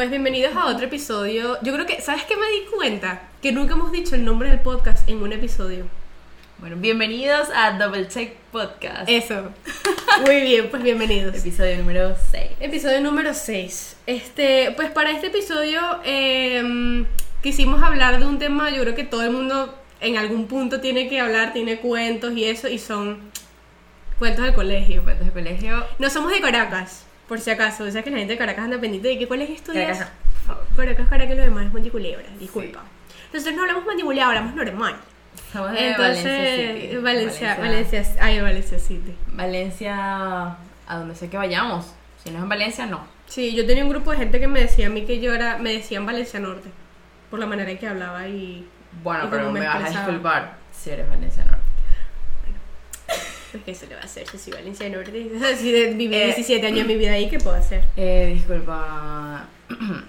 Pues bienvenidos a otro episodio. Yo creo que, ¿sabes qué me di cuenta? Que nunca hemos dicho el nombre del podcast en un episodio. Bueno, bienvenidos a Double Check Podcast. Eso. Muy bien, pues bienvenidos. Episodio número 6. Episodio número 6. Este, pues para este episodio eh, quisimos hablar de un tema, yo creo que todo el mundo en algún punto tiene que hablar, tiene cuentos y eso, y son cuentos del colegio. Cuentos de colegio. No somos de Caracas, por si acaso. O sea que la gente de Caracas anda pendiente de qué colegio estudias. Caracas, por favor. Caracas, Caracas, lo demás es Monticulebra, disculpa. Nosotros no hablamos Monticulebra, hablamos normal. Somos de Entonces, Valencia City. Valencia, Valencia, ay, Valencia City. Valencia, a donde sea que vayamos. Si no es en Valencia, no. Sí, yo tenía un grupo de gente que me decía a mí que yo era, me decían Valencia Norte, por la manera en que hablaba y... Bueno, Y pero me me vas a disculpar si eres Valencia Norte. Pues que se le va a hacer, si soy Valencia Norte. Si de- viví Eh, 17 años de mi vida ahí, ¿qué puedo hacer? Eh, disculpa.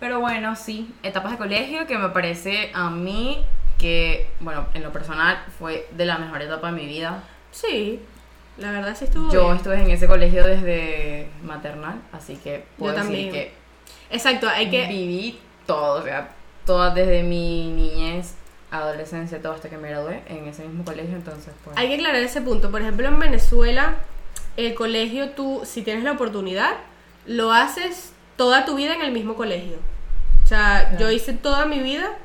Pero bueno, sí, etapas de colegio que me parece a mí que, bueno, en lo personal fue de la mejor etapa de mi vida. Sí, la verdad sí estuvo Yo bien. estuve en ese colegio desde maternal, así que puedo Yo decir también. que Exacto, hay que... viví todo, o sea, toda desde mi niñez, adolescencia, todo hasta que me gradué en ese mismo colegio, entonces pues... Hay que aclarar ese punto. Por ejemplo, en Venezuela, el colegio, tú, si tienes la oportunidad, lo haces toda tu vida en el mismo colegio. O sea, Claro. yo hice toda mi vida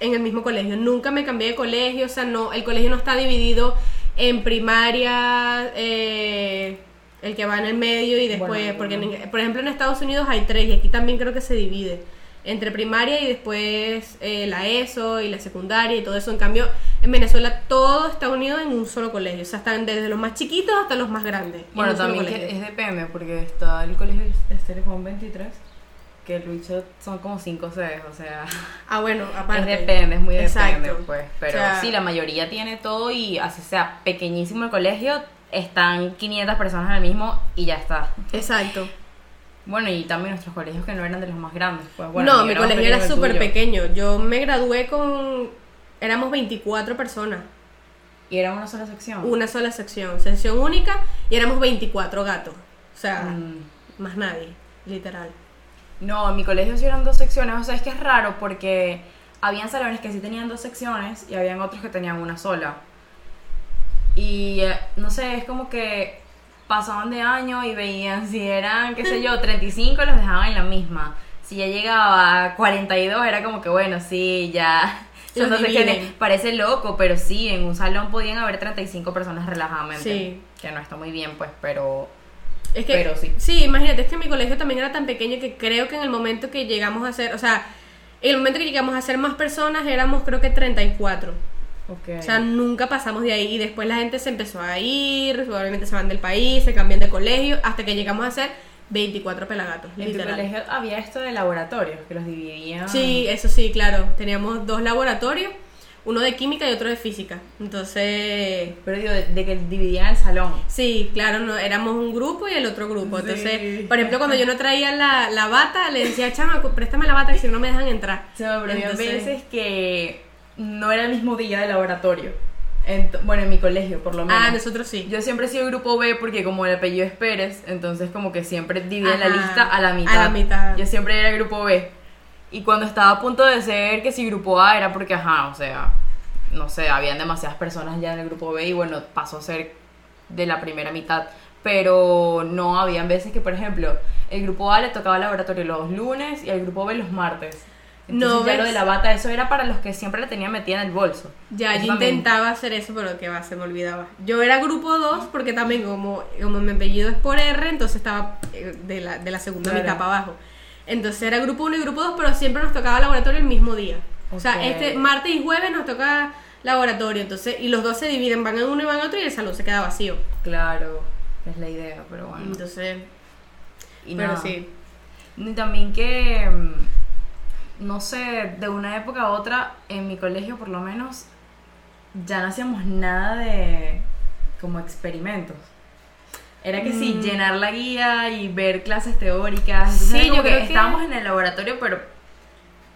en el mismo colegio. Nunca me cambié de colegio. O sea, no, el colegio no está dividido en primaria, eh, el que va en el medio y después, Bueno, porque en- por ejemplo en Estados Unidos hay tres y aquí también creo que se divide entre primaria y después eh, la ESO y la secundaria y todo eso. En cambio, en Venezuela todo está unido en un solo colegio. O sea, están desde los más chiquitos hasta los más grandes. en Bueno, también que es depende, porque está el colegio Estéreo Juan 23, que el bicho son como 5 sedes, o sea... Ah, bueno, Es aparte. depende, es muy Exacto. depende, pues. Pero O sea- sí, la mayoría tiene todo y así sea pequeñísimo el colegio, están 500 personas en el mismo y ya está. Exacto. Bueno, y también nuestros colegios que no eran de los más grandes, pues bueno. no, mi colegio era súper pequeño. Yo me gradué con... Éramos 24 personas. Y era una sola sección. Una sola sección. Sección única y éramos 24 gatos. O sea, Mm. más nadie. Literal. No, en mi colegio sí eran dos secciones, o sea, es que es raro porque habían salones que sí tenían dos secciones y habían otros que tenían una sola. Y eh, no sé, es como que pasaban de año y veían si eran, qué sé yo, 35 los dejaban en la misma. Si ya llegaba a 42 era como que bueno, sí, ya Los dividen. Parece loco, pero sí, en un salón podían haber 35 personas relajadamente. Sí. Que no está muy bien, pues, pero Es que, Pero sí. Sí, imagínate, es que mi colegio también era tan pequeño que creo que en el momento que llegamos a ser, o sea, en el momento que llegamos a ser más personas éramos creo que 34. Ok. O sea, nunca pasamos de ahí y después la gente se empezó a ir, probablemente se van del país, se cambian de colegio, hasta que llegamos a ser 24 pelagatos. En tu literal. colegio había esto de laboratorios que los dividían. Sí, eso sí, claro. Teníamos dos laboratorios, uno de química y otro de física. Entonces, Pero digo, de, de que dividían el salón. Sí, claro, no, éramos un grupo y el otro grupo. Entonces, Sí. por ejemplo, cuando yo no traía la, la bata, le decía, chama, préstame la bata que si no me dejan entrar. Pero Entonces- veces que no era el mismo día de laboratorio. Ent- bueno, en mi colegio, por lo menos. Ah, nosotros sí. Yo siempre he sido grupo B porque como el apellido es Pérez, entonces como que siempre dividen la lista a la a mitad. la mitad. Yo siempre era grupo B. Y cuando estaba a punto de ser que si grupo A era porque, ajá, o sea, no sé, habían demasiadas personas ya en el grupo B y bueno, pasó a ser de la primera mitad. Pero no, habían veces que, por ejemplo, el grupo A le tocaba laboratorio los lunes y el grupo B los martes. Entonces No, ya lo de la bata, eso era para los que siempre la tenían metida en el bolso. Ya, Eso yo también- intentaba hacer eso, pero que va, se me olvidaba. Yo era grupo 2 porque también como, como mi apellido es por R, entonces estaba eh, de la, de la segunda Claro. mitad para abajo. Entonces era grupo 1 y grupo 2, pero siempre nos tocaba laboratorio el mismo día. O sea, este martes y jueves nos toca laboratorio, entonces, y los dos se dividen, van en uno y van en otro y el salón se queda vacío. Claro, es la idea, pero bueno. Entonces, Y pero nada. sí. Y también que, mm, no sé, de una época a otra, en mi colegio por lo menos, ya no hacíamos nada de como experimentos. Era que sí, Mm. llenar la guía y ver clases teóricas. Entonces Sí, yo que creo que- estábamos en el laboratorio, pero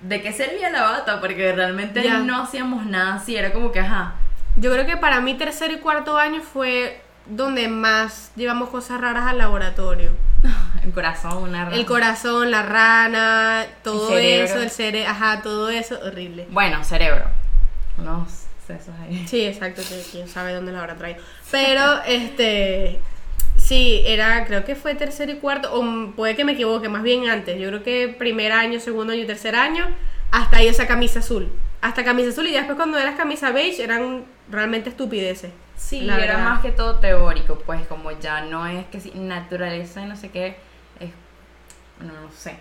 ¿de qué servía la bata? Porque realmente Ya. no hacíamos nada así, era como que, ajá, Yo creo que para mí tercero y cuarto año fue donde más llevamos cosas raras al laboratorio. El corazón, una rana. El corazón, la rana, todo El eso, el cerebro, ajá, todo eso, horrible. Bueno, cerebro. Unos sesos ahí. Sí, exacto, que quién sabe dónde lo habrá traído. Pero, este, sí, era, creo que fue tercero y cuarto, o puede que me equivoque, más bien antes. Yo creo que primer año, segundo año y tercer año, hasta ahí esa camisa azul. Hasta camisa azul y ya después cuando eras camisa beige eran realmente estupideces. Sí, la era verdad. más que todo teórico, pues como ya no es que si naturaleza y no sé qué, es, bueno, no sé.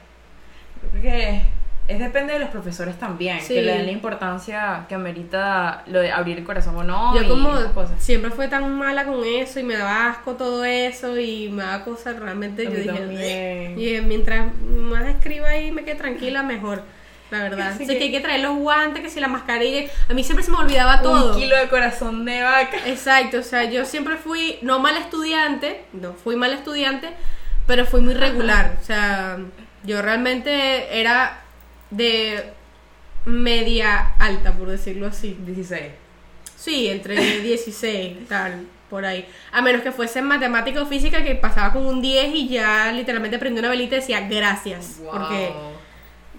Creo que es depende de los profesores también, Sí. que le den la importancia que amerita lo de abrir el corazón o no. Yo y como cosas. siempre fue tan mala con eso y me daba asco todo eso y me daba cosas realmente yo dije y mientras más escriba ahí me quede tranquila mejor la verdad Así que- hay que traer los guantes que si la mascarilla a mí siempre se me olvidaba todo Un kilo de corazón de vaca. exacto o sea yo siempre fui no mal estudiante no fui mal estudiante pero fui muy regular o sea yo realmente era de media alta por decirlo así 16. Sí, entre 16, tal, por ahí. A menos que fuese en matemática o física que pasaba con un 10 y ya literalmente prendí una velita y decía gracias. Wow. Porque,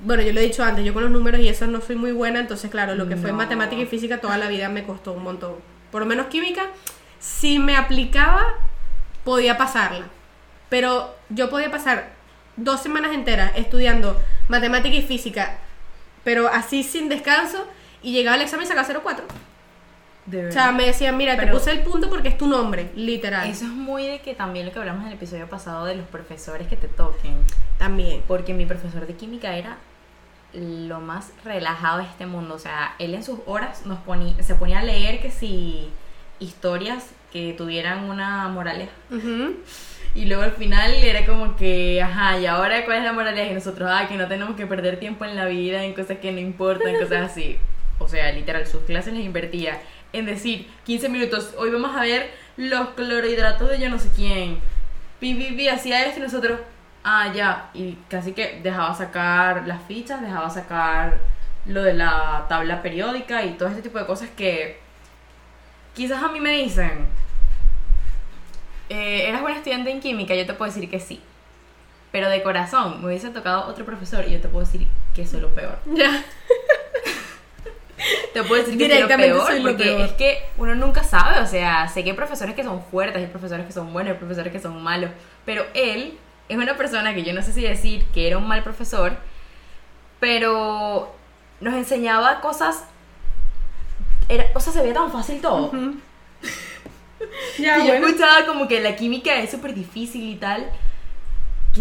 bueno, yo lo he dicho antes, yo con los números y eso no soy muy buena, entonces claro, lo que fue matemática y física toda la vida me costó un montón. Por lo menos química, si me aplicaba, podía pasarla. Pero yo podía pasar dos semanas enteras estudiando matemática y física, pero así sin descanso, y llegaba al examen y sacaba 0,4. De O sea, me decían, mira, te puse el punto porque es tu nombre, literal. Eso es muy de que también lo que hablamos en el episodio pasado de los profesores que te toquen. También. Porque mi profesor de química era lo más relajado de este mundo. O sea, él en sus horas nos ponía, se ponía a leer que si historias que tuvieran una moraleja. Y luego al final era como que, ajá, ¿y ahora cuál es la moraleja? Y nosotros, ah, que no tenemos que perder tiempo en la vida, en cosas que no importan, cosas así. O sea, literal, sus clases les invertía en decir, 15 minutos, hoy vamos a ver los clorhidratos de yo no sé quién. Pi, pi, pi, hacía esto y nosotros, ah, ya. Y casi que dejaba sacar las fichas, dejaba sacar lo de la tabla periódica y todo este tipo de cosas que quizás a mí me dicen, eh, ¿eras buen estudiante en química? Yo te puedo decir que sí. Pero de corazón, me hubiese tocado otro profesor y yo te puedo decir que soy lo peor. Ya. Te puedo decir que soy lo Directamente peor soy lo porque peor. es que uno nunca sabe, o sea, sé que hay profesores que son fuertes, hay profesores que son buenos, hay profesores que son malos, pero él es una persona que yo no sé si decir que era un mal profesor, pero nos enseñaba cosas, era, o sea, se veía tan fácil todo. Ujú. Ya, Y yo bueno. escuchaba como que la química es súper difícil y tal,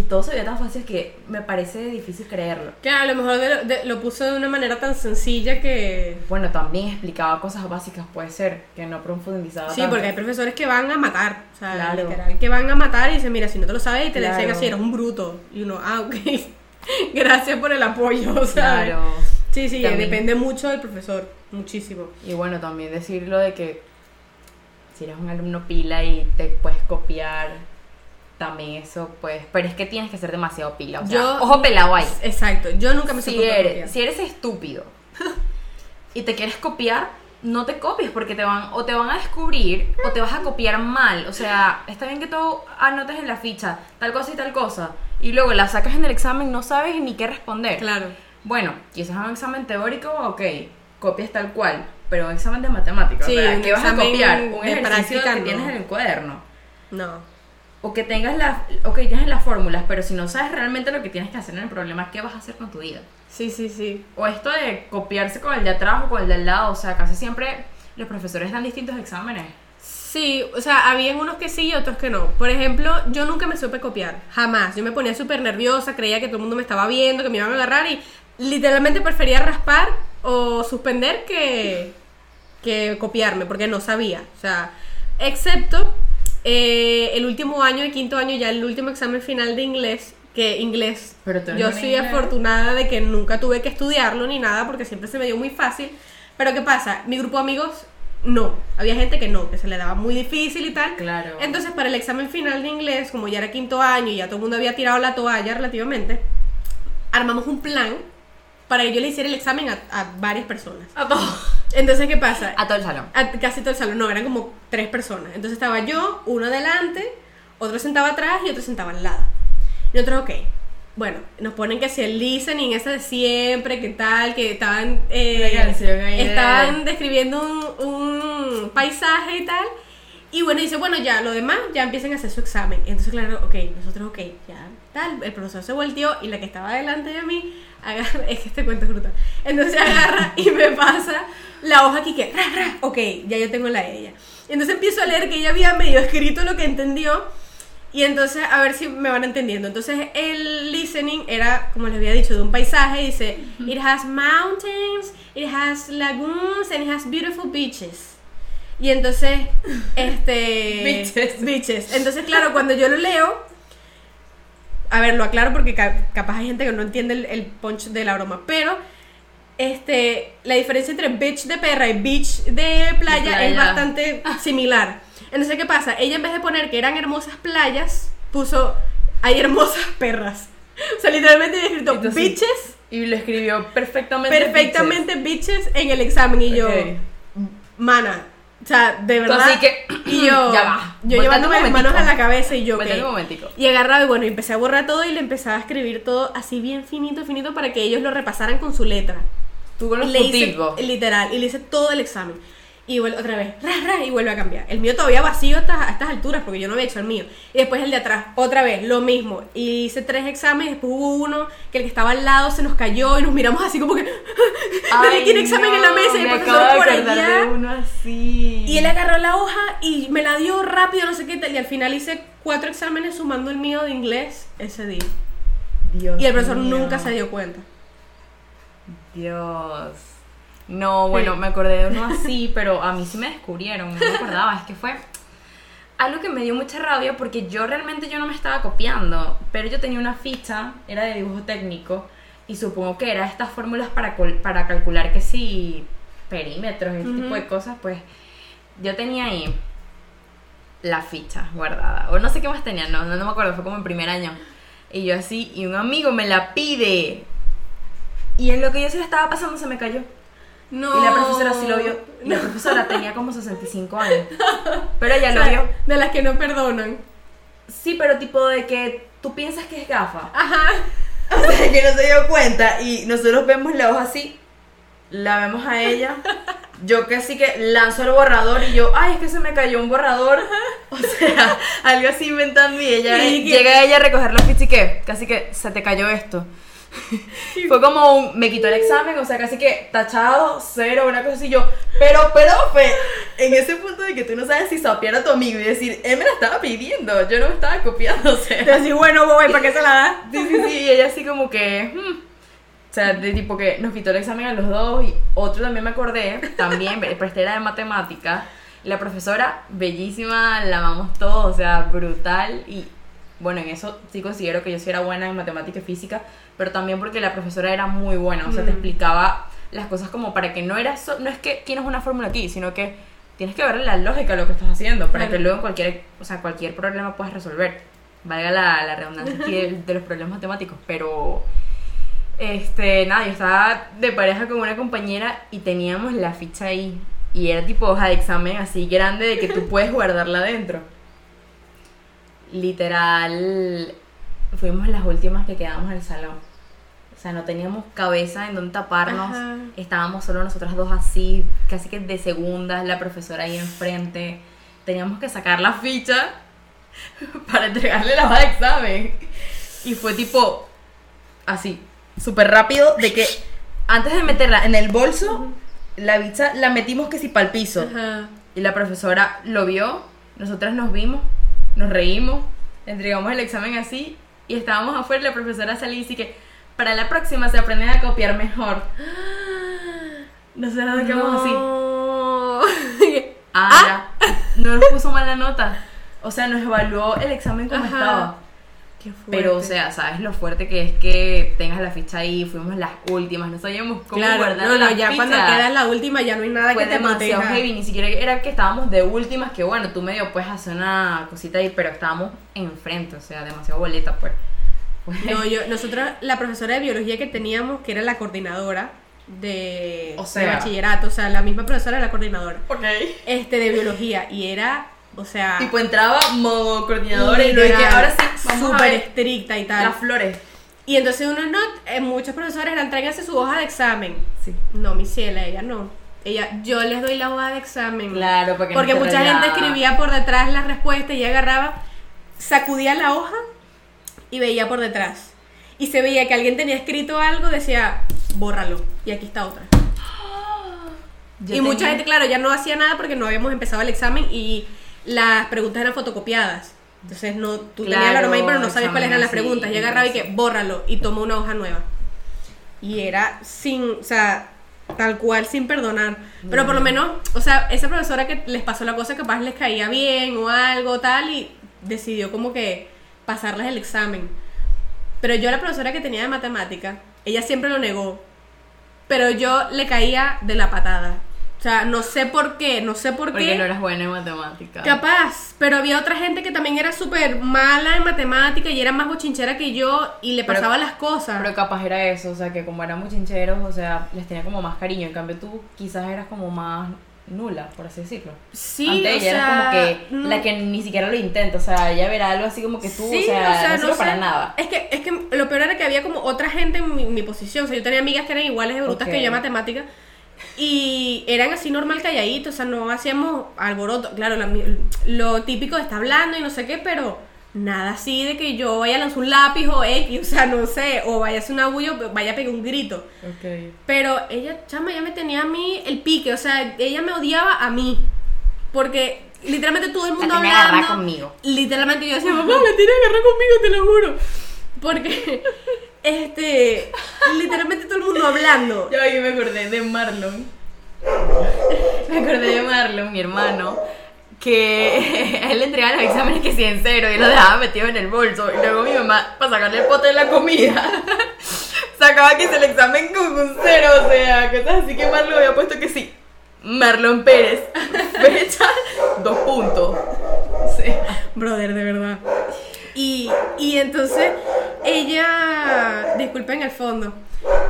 que todo se veía tan fácil que me parece difícil creerlo. Que a lo mejor de- de- lo puso de una manera tan sencilla que... Bueno, también explicaba cosas básicas, puede ser, que no profundizaba Sí, tanto. porque hay profesores que van a matar. O sea, Claro. literal, que van a matar y dicen, mira, si no te lo sabes y te lo Claro. enseñan así, eres un bruto. Y uno, ah, ok. Gracias por el apoyo, o sea. Claro. Sí, sí, También. depende mucho del profesor. Muchísimo. Y bueno, también decirlo de que si eres un alumno pila y te puedes copiar, también eso pues, pero es que tienes que ser demasiado pila, o sea, Yo- ojo pelado ahí. Exacto. Yo nunca me Si eres, si eres estúpido y te quieres copiar, no te copies porque te van o te van a descubrir o te vas a copiar mal. O sea, está bien que tú anotes en la ficha tal cosa y tal cosa y luego la sacas en el examen, no sabes ni qué responder. Claro. Bueno, quizás un examen teórico, ok, copias tal cual, pero un examen de matemáticas, Sí, o sea, un ¿qué vas a copiar? Un ejercicio que tienes en el cuaderno. No. O que tengas las, ok, tienes las fórmulas, pero si no sabes realmente lo que tienes que hacer en el problema, ¿qué vas a hacer con tu vida? Sí, sí, sí. O esto de copiarse con el de atrás o con el de al lado, o sea, casi siempre los profesores dan distintos exámenes. Sí, o sea, habían unos que sí y otros que no. Por ejemplo, yo nunca me supe copiar, jamás. Yo me ponía súper nerviosa, creía que todo el mundo me estaba viendo, que me iban a agarrar y literalmente prefería raspar o suspender que, que copiarme, porque no sabía. O sea, excepto eh, el último año, el quinto año, ya el último examen final de inglés, que inglés, Pero yo soy inglés. afortunada de que nunca tuve que estudiarlo ni nada, porque siempre se me dio muy fácil. Pero ¿qué pasa? Mi grupo de amigos no. Había gente que no, que se le daba muy difícil y tal. Claro. Entonces, para el examen final de inglés, como ya era quinto año y ya todo el mundo había tirado la toalla relativamente, armamos un plan para que yo le hiciera el examen a, a varias personas. A todos. Entonces, ¿qué pasa? A todo el salón. A casi todo el salón, no, eran como tres personas. Entonces estaba yo, uno adelante, otro sentado atrás y otro sentado al lado. Y nosotros, ok. Bueno, nos ponen que si el listening ese de siempre, que tal, que estaban, eh, estaban describiendo un, un paisaje y tal. Y bueno, dice, bueno, ya, lo demás, ya empiecen a hacer su examen. Entonces, claro, ok, nosotros, ok, ya, tal. El profesor se volteó y la que estaba delante de mí, agarra, es que este cuento es brutal. Entonces agarra y me pasa la hoja aquí que, ra, ra, ok, ya yo tengo la de ella. Entonces empiezo a leer que ella había medio escrito lo que entendió. Y entonces, a ver si me van entendiendo. Entonces, el listening era, como les había dicho, de un paisaje. Dice, it has mountains, it has lagoons, and it has beautiful beaches. Y entonces, este... Beaches. Beaches. Entonces, claro, cuando yo lo leo, a ver, lo aclaro porque ca- capaz hay gente que no entiende el, el punch de la broma, pero este, la diferencia entre beach de perra y beach de playa, es playa. bastante similar. Entonces, ¿qué pasa? Ella en vez de poner que eran hermosas playas, puso hay hermosas perras. O sea, literalmente había escrito Entonces, beaches, Y lo escribió perfectamente. perfectamente beaches en el examen y yo, mana, o sea, de verdad. así que, y yo, ya va. yo llevándome las manos a la cabeza y yo, momentico. Y agarraba y bueno, empecé a borrar todo y le empezaba a escribir todo así bien finito, finito para que ellos lo repasaran con su letra. Tú con los le hice, literal, y le hice todo el examen. Y vuelve otra vez, ra, ra, y vuelve a cambiar. El mío todavía vacío a estas, a estas alturas porque yo no había hecho el mío. Y después el de atrás, otra vez, lo mismo. Y hice tres exámenes, después hubo uno que el que estaba al lado se nos cayó y nos miramos así como que... Nadie quiere examen en la mesa y el profesor por allá. de uno así. Y él agarró la hoja y me la dio rápido, no sé qué tal. Y al final hice cuatro exámenes sumando el mío de inglés ese día. Dios Y el profesor mío. nunca se dio cuenta. Dios. No, bueno, Sí. me acordé de uno así, pero a mí sí me descubrieron, no me acordaba, es que fue algo que me dio mucha rabia porque yo realmente yo no me estaba copiando, pero yo tenía una ficha, era de dibujo técnico, y supongo que era estas fórmulas para, para calcular que si perímetros y ese tipo de cosas, pues yo tenía ahí la ficha guardada, o no sé qué más tenía, no, no, no me acuerdo, fue como en primer año, y yo así, y un amigo me la pide, y en lo que yo se la estaba pasando se me cayó. No. Y la profesora sí lo vio. Y la profesora tenía como 65 años. Pero ella O lo sea, vio. De las que no perdonan. Sí, pero tipo de que tú piensas que es gafa. Ajá. O sea, que no se dio cuenta. Y nosotros vemos la hoja así. La vemos a ella. Yo casi que lanzo el borrador y yo, ay, es que se me cayó un borrador. O sea, algo así inventando y ella Y que- llega ella a recoger la ficha y que casi que se te cayó esto. Fue como un, me quitó el examen, o sea, casi que tachado, cero, una cosa así. Yo, pero, profe, en ese punto de que tú no sabes si sapear a tu amigo y decir, él me la estaba pidiendo, yo no me estaba copiando, o sea. Así, bueno, boy, ¿para qué se la da? Sí, sí, sí, y ella así como que. hmm. O sea, de tipo que nos quitó el examen a los dos y otro también me acordé, también, pero este era de matemática. La profesora, bellísima, la amamos todos, o sea, brutal. Y bueno, en eso sí considero que yo sí era buena en matemática y física, pero también porque la profesora era muy buena, o sea, te Mm. explicaba las cosas como para que no era so- no es que tienes una fórmula aquí, sino que tienes que ver la lógica de lo que estás haciendo para que luego cualquier, o sea, cualquier problema puedas resolver. Valga la, la redundancia aquí de, de los problemas matemáticos, pero este, nada, yo estaba de pareja con una compañera y teníamos la ficha ahí y era tipo hoja de examen así grande de que tú puedes guardarla dentro. Literal, fuimos las últimas que quedamos en el salón. O sea, no teníamos cabeza en donde taparnos. Ajá. Estábamos solo nosotras dos así, casi que de segundas, la profesora ahí enfrente. Teníamos que sacar la ficha para entregarle la hoja de examen. Y fue tipo así, súper rápido, de que antes de meterla en el bolso, la bicha la metimos que si para el piso. Ajá. Y la profesora lo vio, nosotras nos vimos, nos reímos, entregamos el examen así y estábamos afuera y la profesora salió y dice que para la próxima se aprenden a copiar mejor. Nosotros nos quedamos así. Ah, ya. No nos puso mala nota. O sea, nos evaluó el examen como Ajá. estaba. Qué. Pero, o sea, ¿sabes lo fuerte que es que tengas la ficha ahí? Fuimos las últimas, no sabíamos cómo claro, guardar no, no, ya cuando queda la última ya no hay nada fue que te demasiado proteja. heavy, ni siquiera era que estábamos de últimas, que bueno, tú medio puedes hacer una cosita ahí, pero estábamos enfrente, o sea, demasiado boleta, pues. Pues, No, yo, nosotros, la profesora de biología que teníamos, que era la coordinadora de, O de sea. bachillerato, o sea, la misma profesora era la coordinadora, ok. este, de biología, y era O sea, Tipo entraba modo coordinadora y luego que literal, ahora sí, súper estricta y tal. las flores. Y entonces uno no, eh, muchos profesores eran tráiganse su hoja de examen. Sí. No, mi ciela, ella no. Ella, yo les doy la hoja de examen. Claro, porque no Porque te mucha gente escribía por detrás las respuestas y ella agarraba, sacudía la hoja y veía por detrás. Y se veía que alguien tenía escrito algo, decía, bórralo. Y aquí está otra. Yo y mucha gente, claro, ya no hacía nada porque no habíamos empezado el examen y las preguntas eran fotocopiadas. Entonces no, tú tenías la Claro, norma ahí, pero no sabías cuáles eran las preguntas. Y agarraba y que bórralo y tomó una hoja nueva. Y era sin, o sea, tal cual, sin perdonar. Pero por lo menos, o sea, esa profesora que les pasó la cosa capaz les caía bien o algo tal y decidió como que pasarles el examen. Pero yo la profesora que tenía de matemática, ella siempre lo negó. Pero yo le caía de la patada. O sea, no sé por qué, no sé por Porque qué. no eras buena en matemáticas. Capaz, pero había otra gente que también era súper mala en matemática y era más bochinchera que yo y le Pero- pasaba las cosas. Pero capaz era eso, o sea, que como eran muy chincheros, o sea, les tenía como más cariño. En cambio, tú quizás eras como más nula, por así decirlo. sí, Ante o ella era sea, como que no- la que ni siquiera lo intenta, o sea, ella verá algo así como que tú, Sí, o sea, no, sirve para nada. Es que, es que lo peor era que había como otra gente en mi, mi posición. O sea, yo tenía amigas que eran iguales de brutas que yo en matemática. Y eran así normal calladitos, o sea, no hacíamos alboroto. Claro, la- lo típico de estar hablando y no sé qué, pero nada así de que yo vaya a lanzar un lápiz o X, o sea, no sé, o vaya a hacer una bulla o vaya a pegar un grito. Ok. Pero ella, chama, ella me tenía a mí el pique, o sea, ella me odiaba a mí. Porque literalmente todo el mundo tenía hablando. conmigo. Literalmente yo decía, mamá, la tiene agarrada conmigo, te lo juro. Porque, este, literalmente todo el mundo hablando. Yo ahí me acordé de Marlon. Me acordé de Marlon, mi hermano, que a él le entregaban los exámenes que sí en cero y lo dejaba metido en el bolso. Y luego mi mamá, para sacarle el pote de la comida, sacaba que es el examen con un cero. O sea, que tal así que Marlon había puesto que sí. Marlon Pérez, fecha, dos puntos. Sea, Brother, de verdad. Y, y entonces ella, disculpen el fondo,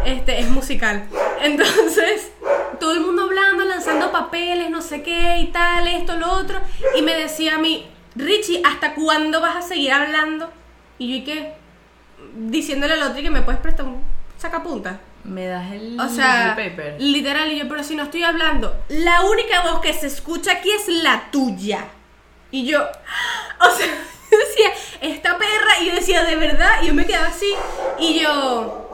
este es musical. Entonces, todo el mundo hablando, lanzando papeles, no sé qué y tal, esto, lo otro. Y me decía a mí, Richie, ¿hasta cuándo vas a seguir hablando? Y yo, ¿y qué? Diciéndole al otro y que me puedes prestar un sacapunta. me das el, O sea, el paper. literal, y yo, pero si no estoy hablando, la única voz que se escucha aquí es la tuya. Y yo, o sea, decía, esta perra, y yo decía, de verdad, y yo me quedaba así, y yo,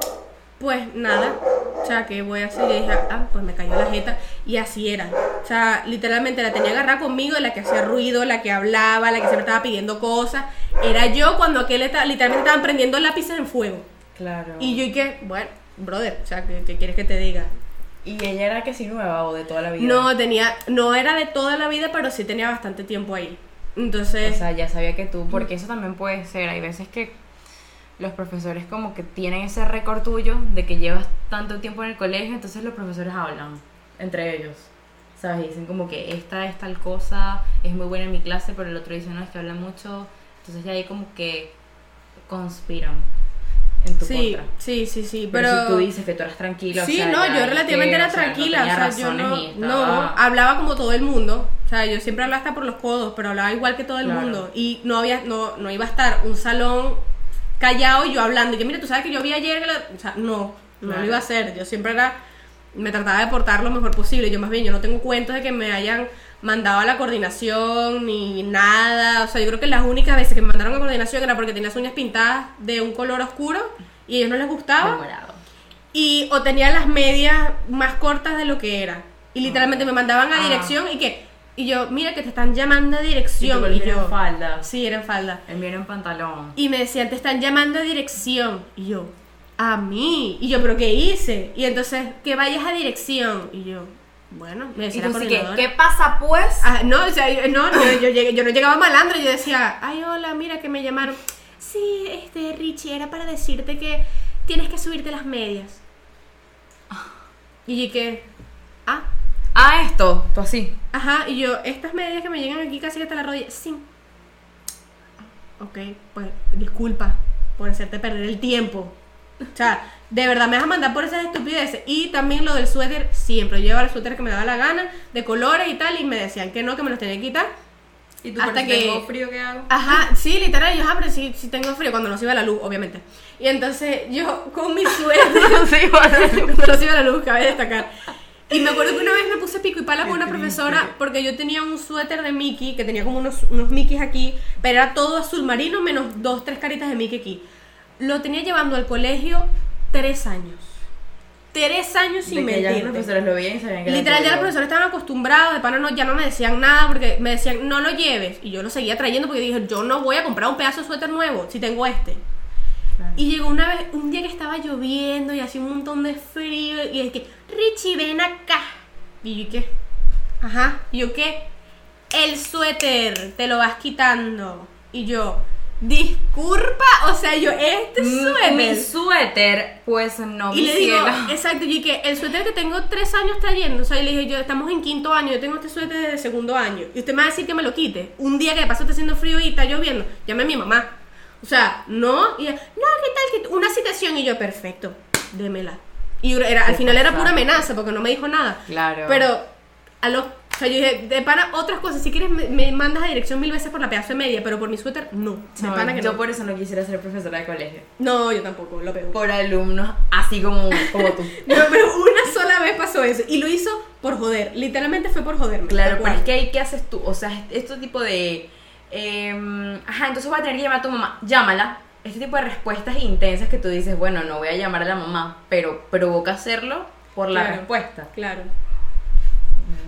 pues nada, o sea, ¿qué voy a hacer? Y dije, ah, pues me cayó la jeta, y así era. O sea, literalmente la tenía agarrada conmigo, la que hacía ruido, la que hablaba, la que siempre estaba pidiendo cosas. Era yo cuando aquel estaba, literalmente estaban prendiendo lápices en fuego. Claro. Y yo, y que, bueno, brother, o sea, ¿qué, qué quieres que te diga? ¿Y ella era que sí nueva o de toda la vida? No, tenía, no era de toda la vida, pero sí tenía bastante tiempo ahí. Entonces, O sea, ya sabía que tú, porque eso también puede ser, hay veces que los profesores como que tienen ese récord tuyo de que llevas tanto tiempo en el colegio, entonces los profesores hablan entre ellos. ¿Sabes? Y dicen como que esta es tal cosa, es muy buena en mi clase, pero el otro dice, no, es que habla mucho. Entonces ya ahí como que conspiran en tu sí, contra. sí, sí, sí, Pero, pero... si tú dices que tú eras tranquila, o Sí, sea, no, yo relativamente que, era o no tranquila, o sea, yo no, no, estaba- hablaba como todo el mundo, o sea, yo siempre hablaba hasta por los codos, pero hablaba igual que todo el Claro. mundo, y no había, no, no iba a estar un salón callado y yo hablando, y que mira, tú sabes que yo vi ayer, que la-", o sea, no, no Claro. lo iba a hacer, yo siempre era, me trataba de portar lo mejor posible, yo más bien, yo no tengo cuentos de que me hayan mandado a la coordinación ni nada, o sea, yo creo que las únicas veces que me mandaron a coordinación era porque tenías uñas pintadas de un color oscuro y a ellos no les gustaba. Y o tenía las medias más cortas de lo que era. Y literalmente me mandaban a Ah. dirección y que y yo, mira que te están llamando a Y dirección. Y, yo, en falda. sí, era en falda. El mío era en pantalón. Y me decían, te están llamando a dirección. Y yo, a mí. Y yo, ¿pero qué hice? Y entonces, que vayas a dirección. Y yo, bueno, me Y decía sí que. ¿qué pasa pues? Ah, no, o sea, yo- no, no, yo, llegué- yo no llegaba malandro, yo decía, ay, hola, mira que me llamaron. Sí, este, Richie, era para decirte que tienes que subirte las medias. Y que, ah, Ah, esto, tú así. ajá, y yo, estas medias que me llegan aquí casi hasta la rodilla, sí. Ok, pues disculpa por hacerte perder el tiempo. O sea, de verdad me vas a mandar por esas estupideces. Y también lo del suéter, siempre. Yo llevaba el suéter que me daba la gana, de colores y tal, y me decían que no, que me los tenía que quitar. ¿Y tú hasta si que tengo frío qué hago? Ajá, sí, literal, yo, ah, pero sí, sí tengo frío cuando no se iba la luz, obviamente. Y entonces yo con mi suéter, no se iba la luz, cabe destacar. Y me acuerdo que una vez me puse pico y pala con una profesora porque yo tenía un suéter de Mickey que tenía como unos, unos Mickeys aquí, pero era todo azul marino menos dos, tres caritas de Mickey aquí. Lo tenía llevando al colegio tres años. Tres años sin que ya los profesores lo veían y sabían que era Literal, ya los profesores estaban acostumbrados, de pana no, ya no me decían nada porque me decían, no lo lleves. Y yo lo seguía trayendo porque dije, yo no voy a comprar un pedazo de suéter nuevo si tengo este. Claro. Y llegó una vez, un día que estaba lloviendo y hacía un montón de frío y es que, Richie, ven acá. Y yo, ¿qué? Ajá. Y yo, ¿qué? El suéter, te lo vas quitando. Y yo, disculpa, o sea, yo, este Mm, suéter. Mi suéter, pues no, Y mi le digo, cielo. exacto, y que el suéter que tengo tres años trayendo, o sea, y le dije, yo estamos en quinto año, yo tengo este suéter desde segundo año, y usted me va a decir que me lo quite. Un día que de paso está haciendo frío y está lloviendo, llame a mi mamá. O sea, no, y no, ¿qué tal? que Una citación, y yo, perfecto, démela. Y era, al Qué final era pura amenaza, porque no me dijo nada. Claro. Pero, a los, o sea, yo dije, de pana, otras cosas, si quieres me, me mandas a dirección mil veces por la pedazo de media, pero por mi suéter, no. De No, pana que yo no. por eso no quisiera ser profesora de colegio. No, yo tampoco, lo peor. Por alumnos así como, como tú. No, pero una sola vez pasó eso. Y lo hizo por joder. Literalmente fue por joderme. Claro, pero es que ahí, ¿qué haces tú? O sea, este tipo de... em, ajá, entonces voy a tener que llamar a tu mamá. Llámala. Este tipo de respuestas intensas que tú dices, bueno, no voy a llamar a la mamá, pero provoca hacerlo por la Claro. respuesta. Claro.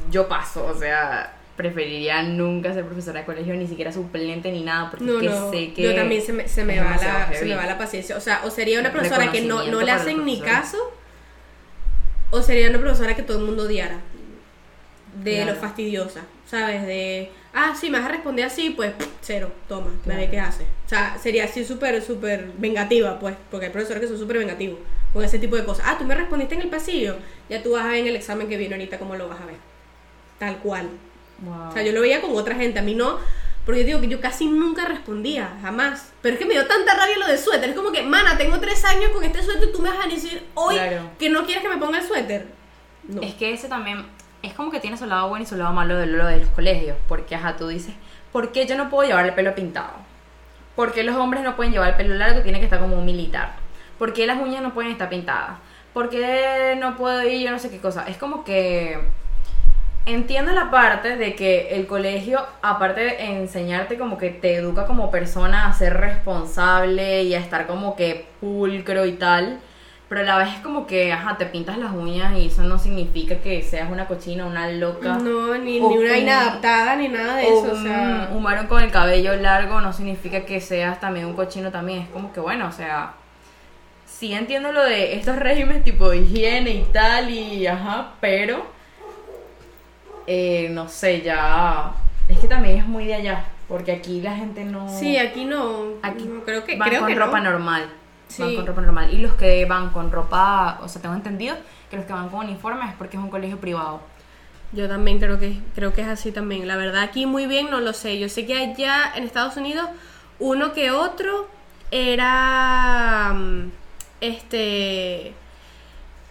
Yo paso, o sea, preferiría nunca ser profesora de colegio, ni siquiera suplente ni nada, porque No, es que no. sé que... Yo también se me, se me va la, se me va la paciencia. O sea, o sería una profesora que no, no le hacen ni caso, o sería una profesora que todo el mundo odiara. De Claro. lo fastidiosa, ¿sabes? De, ah, sí, me vas a responder así, pues cero, toma, me Claro. ve qué hace. O sea, sería así súper, súper vengativa, pues, porque hay profesores que son súper vengativos con ese tipo de cosas. Ah, tú me respondiste en el pasillo, ya tú vas a ver en el examen que viene ahorita cómo lo vas a ver. Tal cual. Wow. O sea, yo lo veía con otra gente, a mí no, porque yo digo que yo casi nunca respondía, jamás. Pero es que me dio tanta rabia lo de suéter. Es como que, mana, tengo tres años con este suéter y tú me vas a decir hoy Claro. que no quieres que me ponga el suéter. No. Es que ese también, es como que tiene su lado bueno y su lado malo de lo de los colegios, porque ajá, tú dices, ¿por qué yo no puedo llevar el pelo pintado? ¿Por qué los hombres no pueden llevar el pelo largo? Tiene que estar como un militar. ¿Por qué las uñas no pueden estar pintadas? ¿Por qué no puedo ir yo no sé qué cosa? Es como que entiendo la parte de que el colegio, aparte de enseñarte como que te educa como persona a ser responsable y a estar como que pulcro y tal, pero a la vez es como que, ajá, te pintas las uñas y eso no significa que seas una cochina, una loca. No, ni, O ni una un- inadaptada, ni nada de o eso. O sea, un, un varón con el cabello largo no significa que seas también un cochino también. Es como que, bueno, o sea, sí entiendo lo de estos regímenes tipo de higiene y tal, y ajá, pero eh, no sé, ya. Es que también es muy de allá, porque aquí la gente no. sí, aquí no. Aquí no, creo que, van creo con que ropa no. normal. Van Sí. con ropa normal. Y los que van con ropa, o sea, tengo entendido que los que van con uniformes es porque es un colegio privado. Yo también creo que creo que es así también. La verdad aquí muy bien no lo sé. Yo sé que allá en Estados Unidos uno que otro era mm, este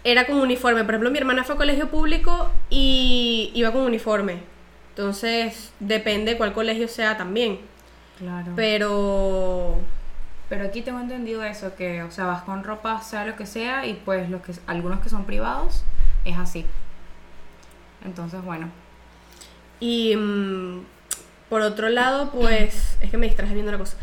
era con uniforme. Por ejemplo, mi hermana fue a colegio público y iba con uniforme. Entonces, depende cuál colegio sea también. Claro. Pero Pero aquí tengo entendido eso, que, o sea, vas con ropa, sea lo que sea, y pues los que, algunos que son privados, es así. Entonces, bueno. Y mm, por otro lado, pues, es que me distraje viendo la cosa.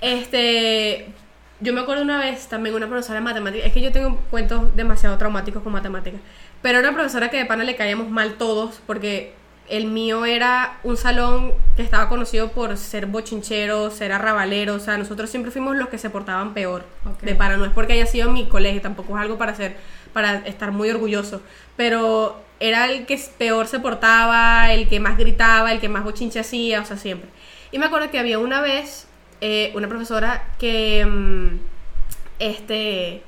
Este, yo me acuerdo una vez también una profesora de matemáticas, es que yo tengo cuentos demasiado traumáticos con matemáticas, pero era una profesora que de pana le caíamos mal todos, porque el mío era un salón que estaba conocido por ser bochinchero, ser arrabalero, o sea, nosotros siempre fuimos los que se portaban peor. De para, no es porque haya sido mi colegio, tampoco es algo para ser, para estar muy orgulloso, pero era el que peor se portaba, el que más gritaba, el que más bochinche hacía, o sea, siempre. Y me acuerdo que había una vez eh, una profesora que, mm, este,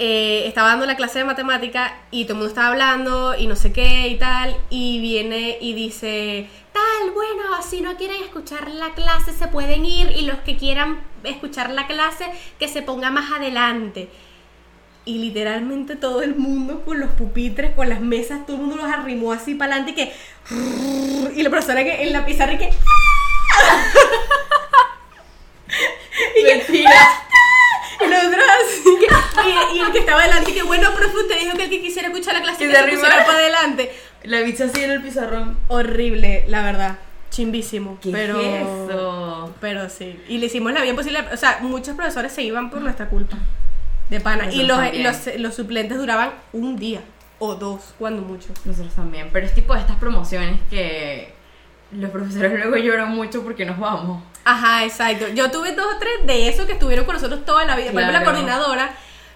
eh, estaba dando la clase de matemática y todo el mundo estaba hablando y no sé qué y tal, y viene y dice, tal, bueno, si no quieren escuchar la clase se pueden ir y los que quieran escuchar la clase que se ponga más adelante. y literalmente todo el mundo con los pupitres, con las mesas, todo el mundo los arrimó así para adelante y que... Y la profesora que en la pizarra y que... y que... Y, y el que estaba adelante y que, bueno, profe, usted dijo que el que quisiera escuchar la clase Que se pusiera para adelante. La bicha así en el pizarrón. Horrible, la verdad. Chimbísimo. ¿Qué pero... es eso? Pero sí. Y le hicimos la bien posible. O sea, muchos profesores se iban por nuestra culpa. De pana. Y los, los, los suplentes duraban un día o dos, cuando mucho. Nosotros también. Pero es tipo de estas promociones que los profesores luego lloran mucho porque nos vamos. Ajá, exacto. Yo tuve dos o tres de esos que estuvieron con nosotros toda la vida. Por ejemplo, la coordinadora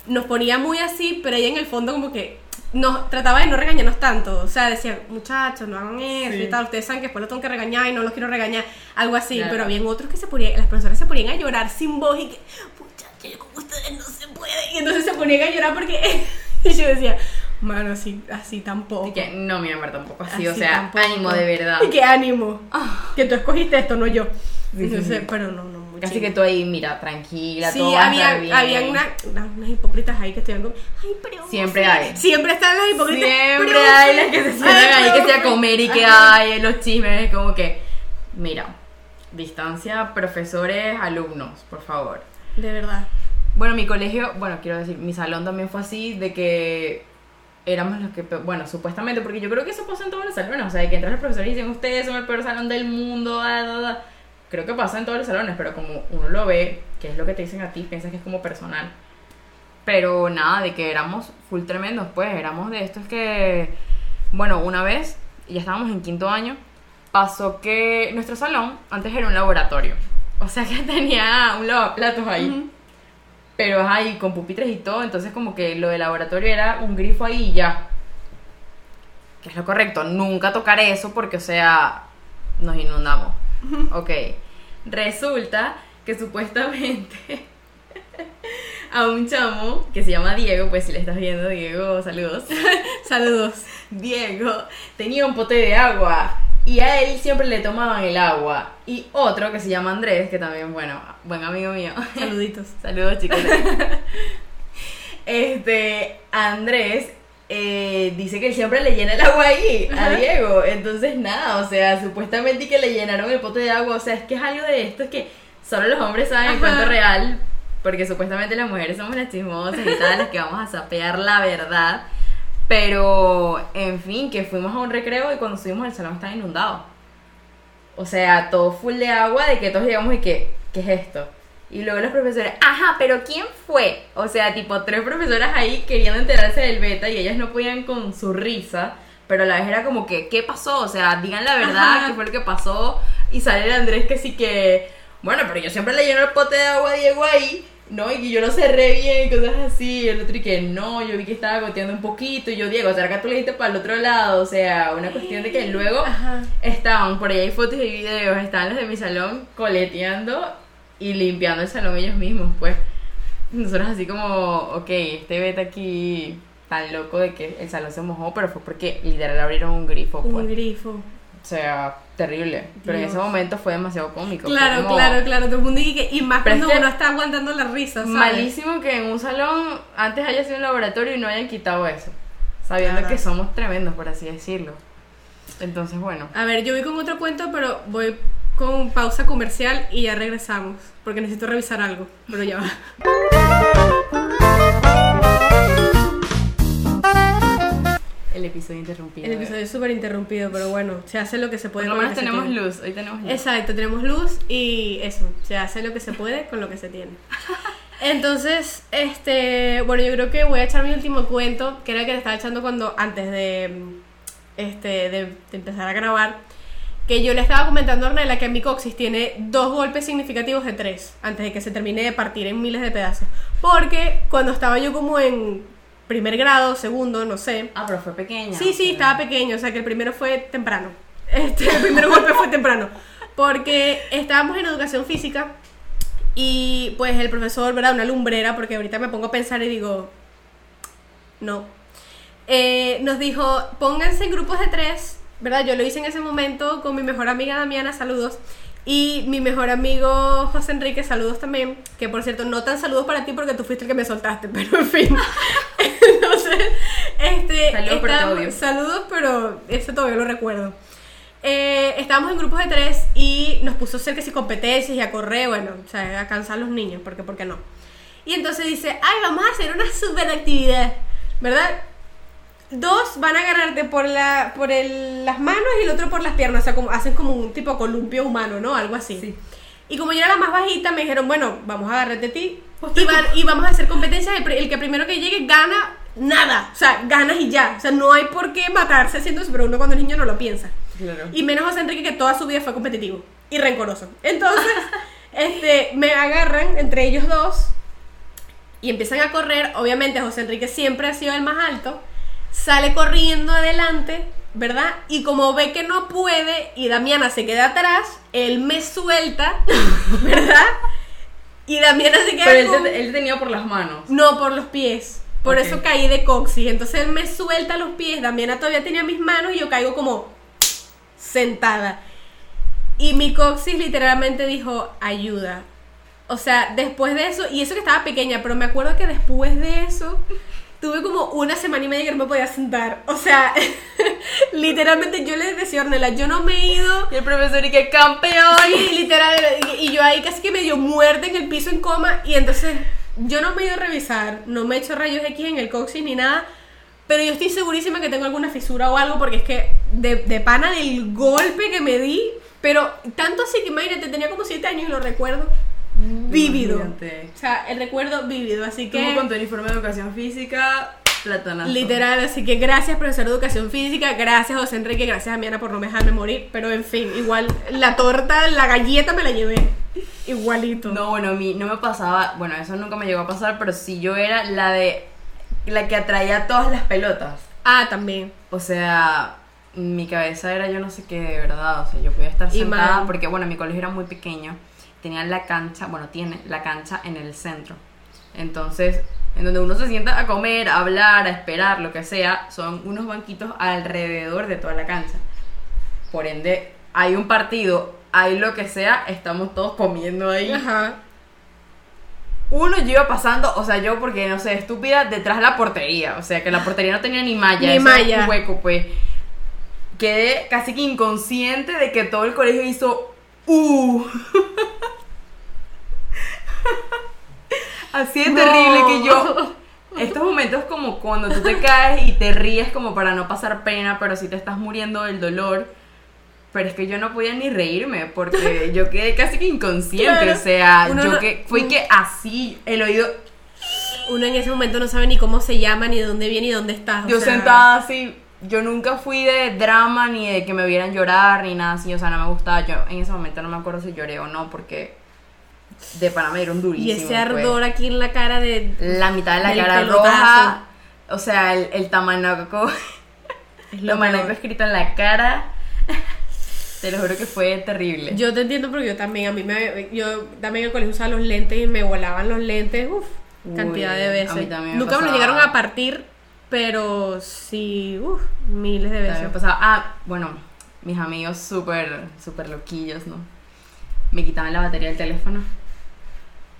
nos ponía muy así, pero ella en el fondo como que nos trataba de no regañarnos tanto. O sea, decía, muchachos, no hagan eso Sí. y tal. Ustedes saben que después lo tengo que regañar y no los quiero regañar. Algo así. Claro. Pero habían otros que se ponían, las profesoras se ponían a llorar sin voz y que, muchachos, yo con ustedes no se puede. Y entonces se ponían a llorar porque y yo decía, mano, así, así tampoco. Y que no, mi amor, tampoco así. o sea, tampoco. ánimo de verdad. Y qué ánimo. Que tú escogiste esto, no yo. Sí, Entonces, sí. pero no, no, chingo. que tú ahí, mira, tranquila, Sí, todo va a estar había, bien. habían una, una- unas hipócritas ahí que estuvieran como, ay, pero. Siempre sí". hay. Siempre están las hipócritas. Siempre "Profe". hay las que se sientan Ay, ahí que sea profe. comer y que Ajá. hay los chismes. Es como que, mira, distancia, profesores, alumnos, por favor. De verdad. Bueno, mi colegio, bueno, quiero decir, mi salón también fue así, de que éramos los que, bueno, supuestamente, porque yo creo que eso pasa en todos los salones, o sea, de que entran los profesores y dicen, ustedes son el peor salón del mundo, da, da, da". Creo que pasa en todos los salones, pero como uno lo ve, que es lo que te dicen a ti, piensas que es como personal. Pero nada, de que éramos full tremendos, pues, éramos de estos que, bueno, una vez, ya estábamos en quinto año, pasó que nuestro salón antes era un laboratorio, o sea que tenía un lavaplatos ahí. Ujú. Pero ahí con pupitres y todo, entonces como que lo de laboratorio era un grifo ahí y ya. Que es lo correcto, nunca tocar eso porque, o sea, nos inundamos. Ok. Resulta que supuestamente a un chamo que se llama Diego, pues si le estás viendo, Diego, saludos. Saludos. Diego tenía un pote de agua y a él siempre le tomaban el agua. Y otro que se llama Andrés, que también, bueno, buen amigo mío. Saluditos. Saludos chicos. Este, Andrés eh, dice que siempre le llena el agua ahí a. Diego. Entonces, nada, o sea, supuestamente que le llenaron el pote de agua. O sea, es que es algo de esto, es que solo los hombres saben el cuento real. Porque supuestamente las mujeres somos las chismosas y tal, las que vamos a sapear la verdad. Pero, en fin, que fuimos a un recreo y cuando subimos el salón estaba inundado. O sea, todo full de agua, de que todos llegamos y que, ¿qué es esto? Y luego los profesores, ajá, pero ¿quién fue? O sea, tipo, tres profesoras ahí queriendo enterarse del beta y ellas no podían con su risa, pero a la vez era como que, ¿qué pasó? O sea, digan la verdad, Ajá. ¿qué fue lo que pasó? Y sale el Andrés que sí que, bueno, pero yo siempre le lleno el pote de agua a Diego ahí, ¿no? Y que yo lo cerré bien y cosas así. Y el otro y que no, yo vi que estaba goteando un poquito. Y yo, Diego, ¿será que tú le diste para el otro lado? O sea, una cuestión de que luego Ajá. estaban, por ahí hay fotos y videos, estaban los de mi salón coleteando y limpiando el salón ellos mismos, pues. Nosotros así como, ok, este beta aquí tan loco de que el salón se mojó, pero fue porque literal abrieron un grifo, pues. Un grifo. O sea, terrible. Pero en Dios. ese momento fue demasiado cómico. Claro, como claro, claro. Todo el mundo dice que, y más Pero cuando uno está aguantando la risa, ¿sabes? Malísimo que en un salón antes haya sido un laboratorio y no hayan quitado eso. Sabiendo Claro. que somos tremendos, por así decirlo. Entonces, bueno. A ver, yo voy con otro cuento, pero voy con pausa comercial y ya regresamos. Porque necesito revisar algo, pero ya va. El episodio interrumpido. El episodio es súper interrumpido, pero bueno, se hace lo que se Por puede. lo con menos tenemos tiene. luz. Hoy tenemos luz. Exacto, tenemos luz y eso, se hace lo que se puede con lo que se tiene. Entonces, este, bueno, yo creo que voy a echar mi último cuento, que era el que le estaba echando cuando antes de este de, de empezar a grabar, que yo le estaba comentando a Ornella que mi coxis tiene dos golpes significativos de tres antes de que se termine de partir en miles de pedazos, porque cuando estaba yo como en primer grado, segundo, no sé, Ah, pero fue pequeña. Sí, sí, estaba pequeño, o sea que el primero fue temprano. Este, el primer golpe fue temprano. Porque estábamos en educación física y pues el profesor, ¿verdad? Una lumbrera, porque ahorita me pongo a pensar y digo, no. Eh, nos dijo, pónganse en grupos de tres ¿verdad? Yo lo hice en ese momento con mi mejor amiga Damiana, saludos. Y mi mejor amigo José Enrique, saludos también. Que por cierto, no tan saludos para ti porque tú fuiste el que me soltaste, pero en fin. Entonces, este. Saludos, pero te. Saludos, pero eso todavía lo recuerdo. Eh, estábamos en grupos de tres y nos puso a hacer que si competencias y a correr, bueno, o sea, a cansar a los niños, porque, ¿por qué no? Y entonces dice, ay, vamos a hacer una super actividad, ¿verdad? Dos van a agarrarte por la por el- las manos y el otro por las piernas, o sea, como, hacen como un tipo columpio humano, ¿no? Algo así. Sí. Y como yo era la más bajita, me dijeron, bueno, vamos a agarrarte a ti y, van- y vamos a hacer competencias. El, que primero que llegue gana nada, o sea, ganas y ya. O sea, no hay por qué matarse haciendo eso, pero uno cuando es niño no lo piensa. Claro. Y menos José Enrique que toda su vida fue competitivo y rencoroso. Entonces, este, me agarran entre ellos dos y empiezan a correr. Obviamente José Enrique siempre ha sido el más alto. Sale corriendo adelante, ¿verdad? Y como ve que no puede y Damiana se queda atrás, él me suelta, ¿verdad? Y Damiana se queda Pero él con- te, él te tenía por las manos. no, por los pies. Por eso caí de coxis. Entonces él me suelta los pies. Damiana todavía tenía mis manos y yo caigo como sentada. Y mi coxis literalmente dijo, ayuda. O sea, después de eso, y eso que estaba pequeña, pero me acuerdo que después de eso, tuve como una semana y media que no me podía sentar. O sea, literalmente yo le decía a Ornella, yo no me he ido Y el profesor, y que campeón. Sí, literal, y, y yo ahí casi que me dio muerte en el piso en coma y entonces yo no me he ido a revisar, no me he hecho rayos X en el coxis ni nada, pero yo estoy segurísima que tengo alguna fisura o algo porque es que de, de pana del golpe que me di, pero tanto así que imagínate, tenía como 7 años y lo recuerdo vívido. Imagínate. O sea, el recuerdo vívido, así Como que... con tu uniforme de educación física, platanazo. Literal, así que gracias profesor de educación física, gracias José Enrique, gracias a Miana por no dejarme morir, pero en fin, igual la torta, la galleta me la llevé, igualito. No, bueno, a mí no me pasaba, bueno, eso nunca me llegó a pasar, pero sí yo era la de la que atraía todas las pelotas. Ah, también. O sea, mi cabeza era yo no sé qué de verdad, o sea, yo podía estar sentada porque bueno, mi colegio era muy pequeño. Tenía la cancha, bueno, tiene la cancha en el centro. Entonces, en donde uno se sienta a comer, a hablar, a esperar, lo que sea, son unos banquitos alrededor de toda la cancha. Por ende, hay un partido, hay lo que sea, estamos todos comiendo ahí. Ajá. Uno yo iba pasando, o sea, yo porque no sé, estúpida, detrás de la portería. O sea, que la portería no tenía ni malla, Ni era malla. un hueco, pues. Quedé casi que inconsciente de que todo el colegio hizo ¡Uh! Así de No. terrible que yo. Estos momentos como cuando tú te caes y te ríes como para no pasar pena, pero si te estás muriendo del dolor. Pero es que yo no podía ni reírme porque yo quedé casi que inconsciente. Claro. O sea, Uno yo no- que fui que así el oído Uno en ese momento no sabe ni cómo se llama, ni de dónde viene, ni dónde está. o Yo sea, sentada así, yo nunca fui de drama ni de que me vieran llorar ni nada así, o sea, no me gustaba. Yo en ese momento no me acuerdo si lloré o no, porque de pana me dieron Y durísimo. ese pues. ardor aquí en la cara de. La mitad de la cara pelotazo. roja, o sea, el, el tamanaco, Es lo tamanaco escrito en la cara. Te lo juro que fue terrible. Yo te entiendo porque yo también, a mí me. Yo también en el colegio usaba los lentes y me volaban los lentes, uff, cantidad de a veces. mí también me Nunca me los llegaron a partir, pero sí, uff, miles de veces. me pasaba- Ah, bueno, mis amigos súper, súper loquillos, ¿no? Me quitaban la batería del teléfono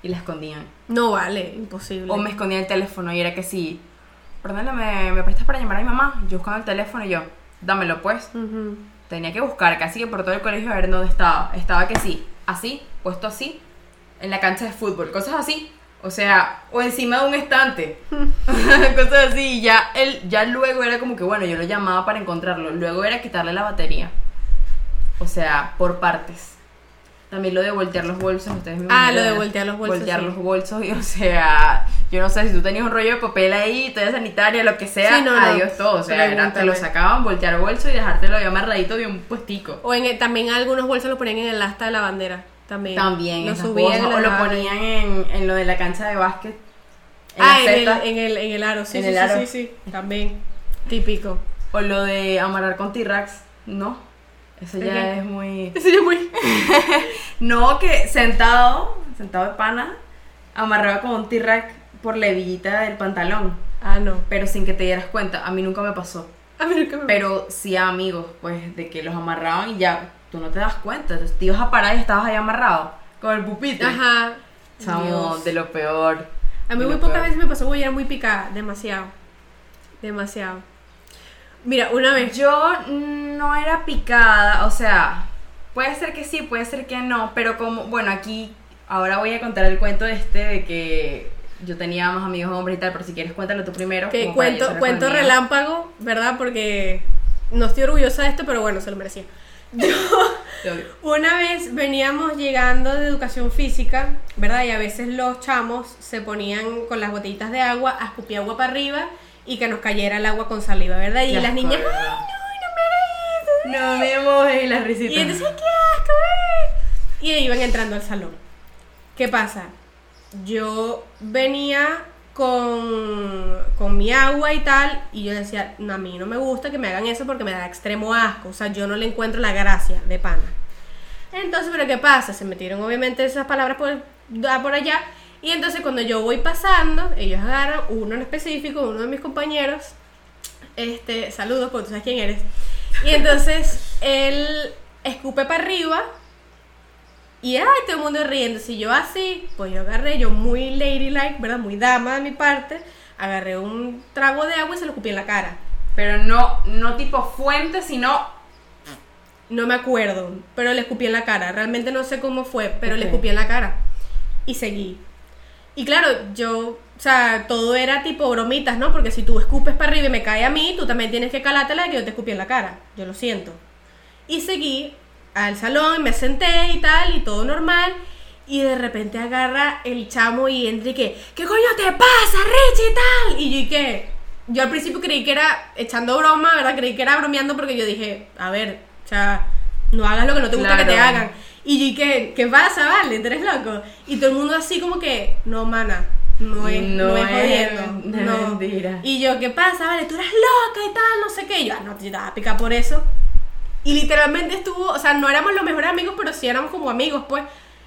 y la escondían. No vale, imposible. O me escondía el teléfono y era que sí, perdón, ¿me, me prestas para llamar a mi mamá? Yo buscando el teléfono y yo, dámelo pues. Tenía que buscar casi que por todo el colegio a ver dónde estaba. Estaba que sí, así, puesto así, en la cancha de fútbol, cosas así. O sea, o encima de un estante. cosas así. Y ya, él, ya luego era como que, bueno, yo lo llamaba para encontrarlo. Luego era quitarle la batería. O sea, por partes. También lo de voltear los bolsos. Ustedes me Ah, lo de voltear los bolsos, Voltear sí. los bolsos. Y, o sea, yo no sé si tú tenías un rollo de papel ahí, toalla sanitaria, lo que sea. Sí, no, no. adiós todo. O sea, era, te lo sacaban, voltear bolso y dejártelo ahí amarradito de un puestico. O en el- también algunos bolsos lo ponían en el asta de la bandera. También. También, Lo subían o lo ponían en, en lo de la cancha de básquet. En ah, en el, en, el, en el aro, sí, sí, el sí, aro. sí, sí, también. Típico. O lo de amarrar con T-Rex. No, eso ya es muy... Eso ya muy. No, que sentado, sentado de pana, amarraba con un T-Rex por la hebillita del pantalón. Ah, no. Pero sin que te dieras cuenta, a mí nunca me pasó. A mí nunca me Pero sí a amigos, pues, de que los amarraban y ya tú no te das cuenta. Entonces te ibas a parar y estabas ahí amarrado con el pupitre. Ajá. Chamo, de lo peor. A mí muy pocas peor. veces me pasó, güey, era muy picada, demasiado. Demasiado. Mira, una vez. Yo no era picada, o sea, puede ser que sí, puede ser que no, pero como, bueno, aquí ahora voy a contar el cuento este de que yo tenía más amigos hombres y tal, pero si quieres cuéntalo tú primero. Que cuento, cuento relámpago, ¿verdad? Porque no estoy orgullosa de esto, pero bueno, se lo merecía. Odio. Una vez veníamos llegando de educación física, ¿verdad? Y a veces los chamos se ponían con las botellitas de agua a escupir agua para arriba y que nos cayera el agua con saliva, ¿verdad? Y Qué las asco, niñas, ¡ay, no, no me hagas eso! No me mojes las risitas. Y entonces, ¡qué asco! eh". Y iban entrando al salón. ¿Qué pasa? Yo venía con, con mi agua y tal, y yo decía, no, a mí no me gusta que me hagan eso porque me da extremo asco. O sea, yo no le encuentro la gracia de pana. Entonces, ¿pero qué pasa? Se metieron obviamente esas palabras por, por allá. Y entonces cuando yo voy pasando, ellos agarran, uno en específico, uno de mis compañeros, este, saludos porque tú sabes quién eres. Y entonces él escupe para arriba y ay, todo el mundo riendo. Si yo así, pues yo agarré, yo muy ladylike, ¿verdad? Muy dama de mi parte, agarré un trago de agua y se lo escupí en la cara. Pero no, no tipo fuente, sino No me acuerdo, pero le escupí en la cara. Realmente no sé cómo fue, pero le escupí en la cara. Y seguí. Y claro, yo, o sea, todo era tipo bromitas, ¿no? Porque si tú escupes para arriba y me cae a mí, tú también tienes que calártela de que yo te escupí en la cara. Yo lo siento. Y seguí al salón, me senté y tal, y todo normal. Y de repente agarra el chamo y entra y que, ¿qué coño te pasa, Richie y tal? Y yo, ¿y qué? Yo al principio creí que era echando broma, ¿verdad? Creí que era bromeando porque yo dije, a ver, o sea, no hagas lo que no te gusta que te Claro. hagan. Y yo, ¿y qué? ¿Qué pasa, vale? ¿Tú eres loco? Y todo el mundo así como que, no, mana, no es, no, No es jodiendo. no. mentira. Y yo, ¿qué pasa? Vale, tú eres loca y tal, no sé qué. Y yo, ah, no, te estaba a picar por eso. Y literalmente estuvo, o sea, no éramos los mejores amigos, pero sí éramos como amigos, pues.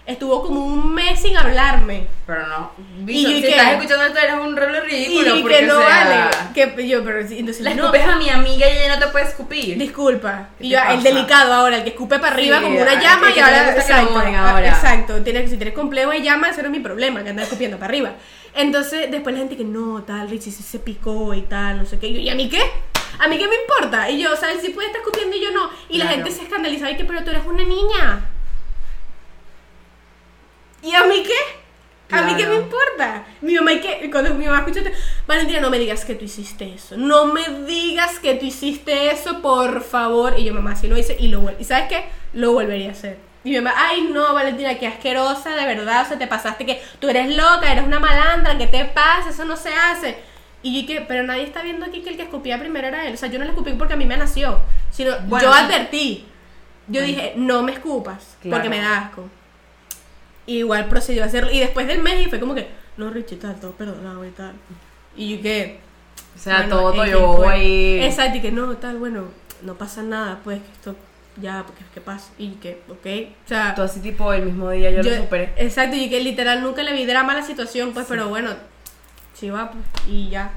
Estuvo como un mes sin hablarme. Pero no. ¿Y Bicho, yo si qué? estás escuchando esto eres un rolo ridículo. y porque, que no sea, vale. Que yo, pero entonces no. escupes a mi amiga y ella no te puede escupir. Disculpa. ¿Qué Y yo, el delicado ahora, el que escupe para arriba Sí, como una llama que y te ahora. que Exacto, ah, ahora. exacto. Tienes, si tienes complejo de llama, ese no es mi problema, que andas escupiendo para arriba. Entonces, después la gente que no, tal, Richie se picó y tal, no sé qué. Y, yo, ¿y a mí qué? ¿A mí qué me importa? Y yo, o sea, él sí puede estar escupiendo y yo no. Y la Claro. gente se escandalizaba y que, pero tú eres una niña. ¿Y a mí qué? ¿A mí qué me Claro. importa? Mi mamá, ¿y qué? Cuando mi mamá escucha, esto, Valentina, no me digas que tú hiciste eso. No me digas que tú hiciste eso, por favor. Y yo, mamá, si lo hice y lo. ¿Y sabes qué? Lo volvería a hacer. Y mi mamá, ay, no, Valentina, qué asquerosa, de verdad. O sea, te pasaste que tú eres loca, eres una malandra, ¿qué te pasa? Eso no se hace. Y yo, ¿qué? Pero nadie está viendo aquí que el que escupía primero era él. O sea, yo no le escupí porque a mí me nació. Sino, Bueno, yo advertí. Yo Bueno. dije, no me escupas, Claro. porque me da asco. Y igual procedió a hacerlo. Y después del mes, y fue como que, no, Richie, tal, todo perdonado y tal. Y yo que. O sea, bueno, todo X, yo pues. ahí. Exacto, y que no, tal, bueno, no pasa nada, pues, que esto ya, porque qué pasa. Y que, ok. O sea, Todo así tipo el mismo día yo, yo- lo superé. Exacto, y que literal nunca le vi drama a la situación, pues, pero bueno, sí va, pues, y ya.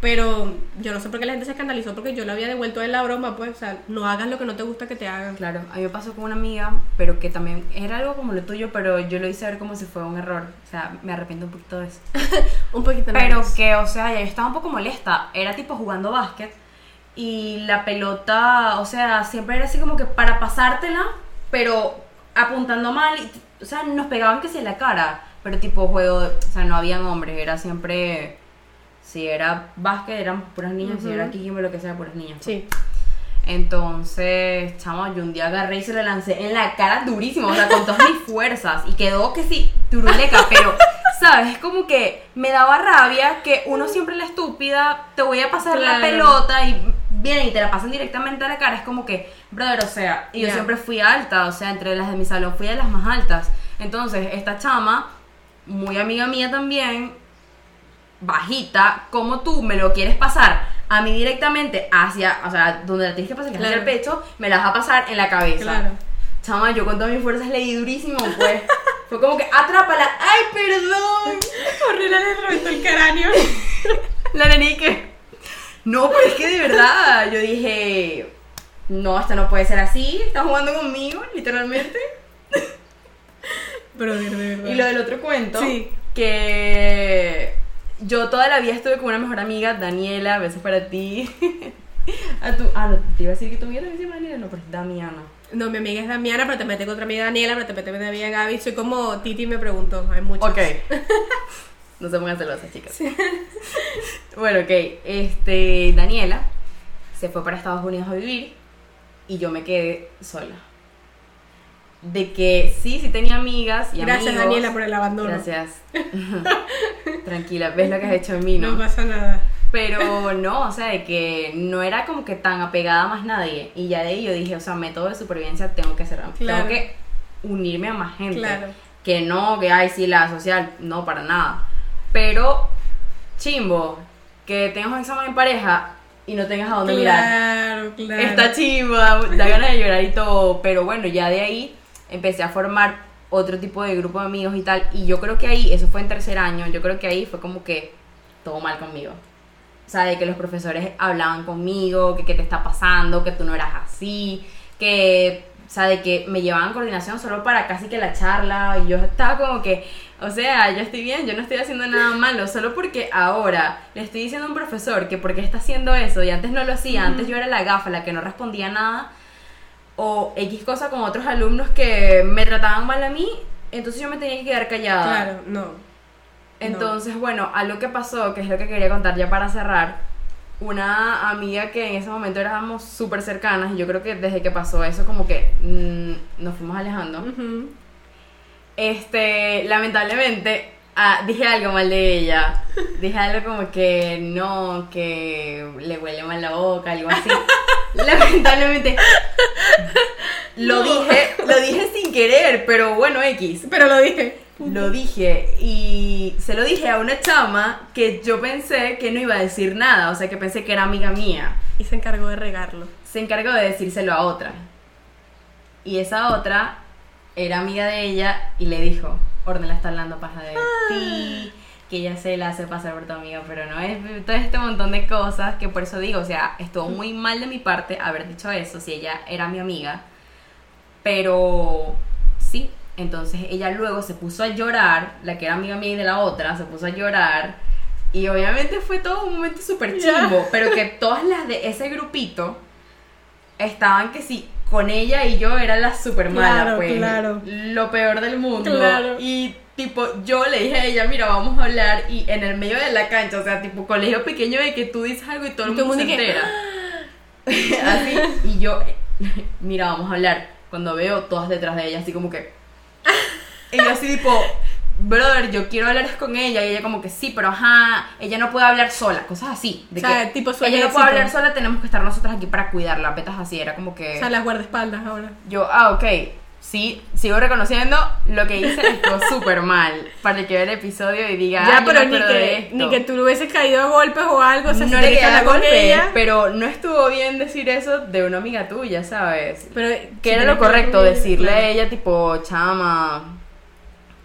Pero yo no sé por qué la gente se escandalizó, porque yo le había devuelto él la broma, pues, o sea, no hagas lo que no te gusta que te hagan. Claro, a mí me pasó con una amiga, pero que también era algo como lo tuyo, pero yo lo hice ver como si fuera un error. O sea, me arrepiento un poquito de eso. Un poquito Pero que, o sea, yo estaba un poco molesta. Era tipo jugando básquet y la pelota, o sea, siempre era así como que para pasártela, pero apuntando mal. y, o sea, nos pegaban que si en la cara, pero tipo juego, o sea, no habían hombres, era siempre. Si era básquet, eran puras niñas, si era kikimbo, lo que sea, puras niñas. Sí. Entonces, chamo, yo un día agarré y se lo lancé en la cara durísimo, o sea, con todas mis fuerzas. Y quedó que sí, turuleca, pero, ¿sabes? Es como que me daba rabia que uno siempre la estúpida, te voy a pasar la pelota y vienen y te la pasan directamente a la cara. Es como que, brother, o sea, y yo siempre fui alta, o sea, entre las de mi salón fui de las más altas. Entonces, esta chama, muy amiga mía también, bajita, como tú me lo quieres pasar a mí directamente hacia, o sea, donde la tienes que pasar, que es hacia el Claro. pecho, me la vas a pasar en la cabeza. Claro. Chama, yo con todas mis fuerzas le di durísimo, pues. Fue como que atrápala. ¡Ay, perdón! Horrible le reventó el cráneo. La nenique. No, pero es que de verdad, yo dije, no, esto no puede ser así, está jugando conmigo, literalmente. Pero de verdad. Y lo del otro cuento, Sí. que yo toda la vida estuve con una mejor amiga, Daniela, besos para ti. A tu, ah, no, te iba a decir que tu amiga también se llama Daniela, no, pero es Damiana. No, mi amiga es Damiana, pero te mete con otra amiga Daniela, pero te mete con mi amiga Gaby. Soy como Titi me preguntó, hay muchos. Ok. No se pongan celosas, chicas. Bueno, ok. Este, Daniela se fue para Estados Unidos a vivir y yo me quedé sola. De que sí, sí tenía amigas y Gracias amigos. Daniela por el abandono. Gracias. Tranquila, ves lo que has hecho en mí, No, ¿no? pasa nada. Pero no, o sea, de que no era como que tan apegada a más nadie. Y ya de ahí yo dije, o sea, método de supervivencia tengo que hacer. Claro. Tengo que unirme a más gente. Claro. Que no, que ay, sí, la social, no, para nada. Pero, chimbo, que tengas un examen en pareja y no tengas a dónde mirar. Claro, claro. Está chimba, da ganas de llorar y todo. Pero bueno, ya de ahí empecé a formar otro tipo de grupo de amigos y tal. Y yo creo que ahí, eso fue en tercer año, yo creo que ahí fue como que todo mal conmigo. O sea, de que los profesores hablaban conmigo, que qué te está pasando, que tú no eras así, que, o sea, de que me llevaban coordinación solo para casi que la charla. Y yo estaba como que, o sea, yo estoy bien, yo no estoy haciendo nada malo, solo porque ahora le estoy diciendo a un profesor que por qué está haciendo eso y antes no lo hacía, antes yo era la gafa, la que no respondía nada, o X cosa con otros alumnos que me trataban mal a mí, entonces yo me tenía que quedar callada. Claro, no. Entonces, bueno, algo que pasó, que es lo que quería contar ya para cerrar, una amiga que en ese momento éramos súper cercanas, y yo creo que desde que pasó eso, como que mm, nos fuimos alejando. Este, lamentablemente, ah, dije algo mal de ella. Dije algo como que no, que le huele mal la boca, algo así. lamentablemente, lo dije, lo dije sin querer, pero bueno, X. Pero lo dije. Lo dije y se lo dije a una chama que yo pensé que no iba a decir nada, o sea que pensé que era amiga mía. Y se encargó de regarlo. Se encargó de decírselo a otra. Y esa otra era amiga de ella y le dijo, Ornella está hablando paja de ti, que ella se la hace pasar por tu amiga, pero no es todo este montón de cosas que por eso digo, o sea, estuvo muy mal de mi parte haber dicho eso si ella era mi amiga, pero sí, entonces ella luego se puso a llorar, la que era amiga mía y de la otra, se puso a llorar. Y obviamente fue todo un momento súper chimbo, pero que todas las de ese grupito estaban que sí, con ella y yo era la super mala, Claro, pues. claro. Lo peor del mundo. Claro. Y tipo, yo le dije a ella, mira, vamos a hablar. Y en el medio de la cancha, o sea, tipo colegio pequeño de que tú dices algo y todo el Y mundo se que, entera. así. Y yo, mira, vamos a hablar. Cuando veo todas detrás de ella, así como que. Y yo así tipo, brother, yo quiero hablar con ella. Y ella como que sí, pero ajá, ella no puede hablar sola. Cosas así. De O sea, que tipo ella no puede hablar sola, tenemos que estar nosotras aquí para cuidarla. Petas así, era como que... O sea, las guardaespaldas ahora. Yo, ah, ok. Sí, sigo reconociendo lo que hice estuvo súper mal. Para el que vea el episodio y diga, ya, "Ah, yo pero ni que, esto". ni que tú le hubieses caído a golpes o algo. O sea, si no le tienes que queda hablar con golpe, ella, pero no estuvo bien decir eso de una amiga tuya, ¿sabes? Pero, que si era lo correcto, decirle a ella tipo, chama,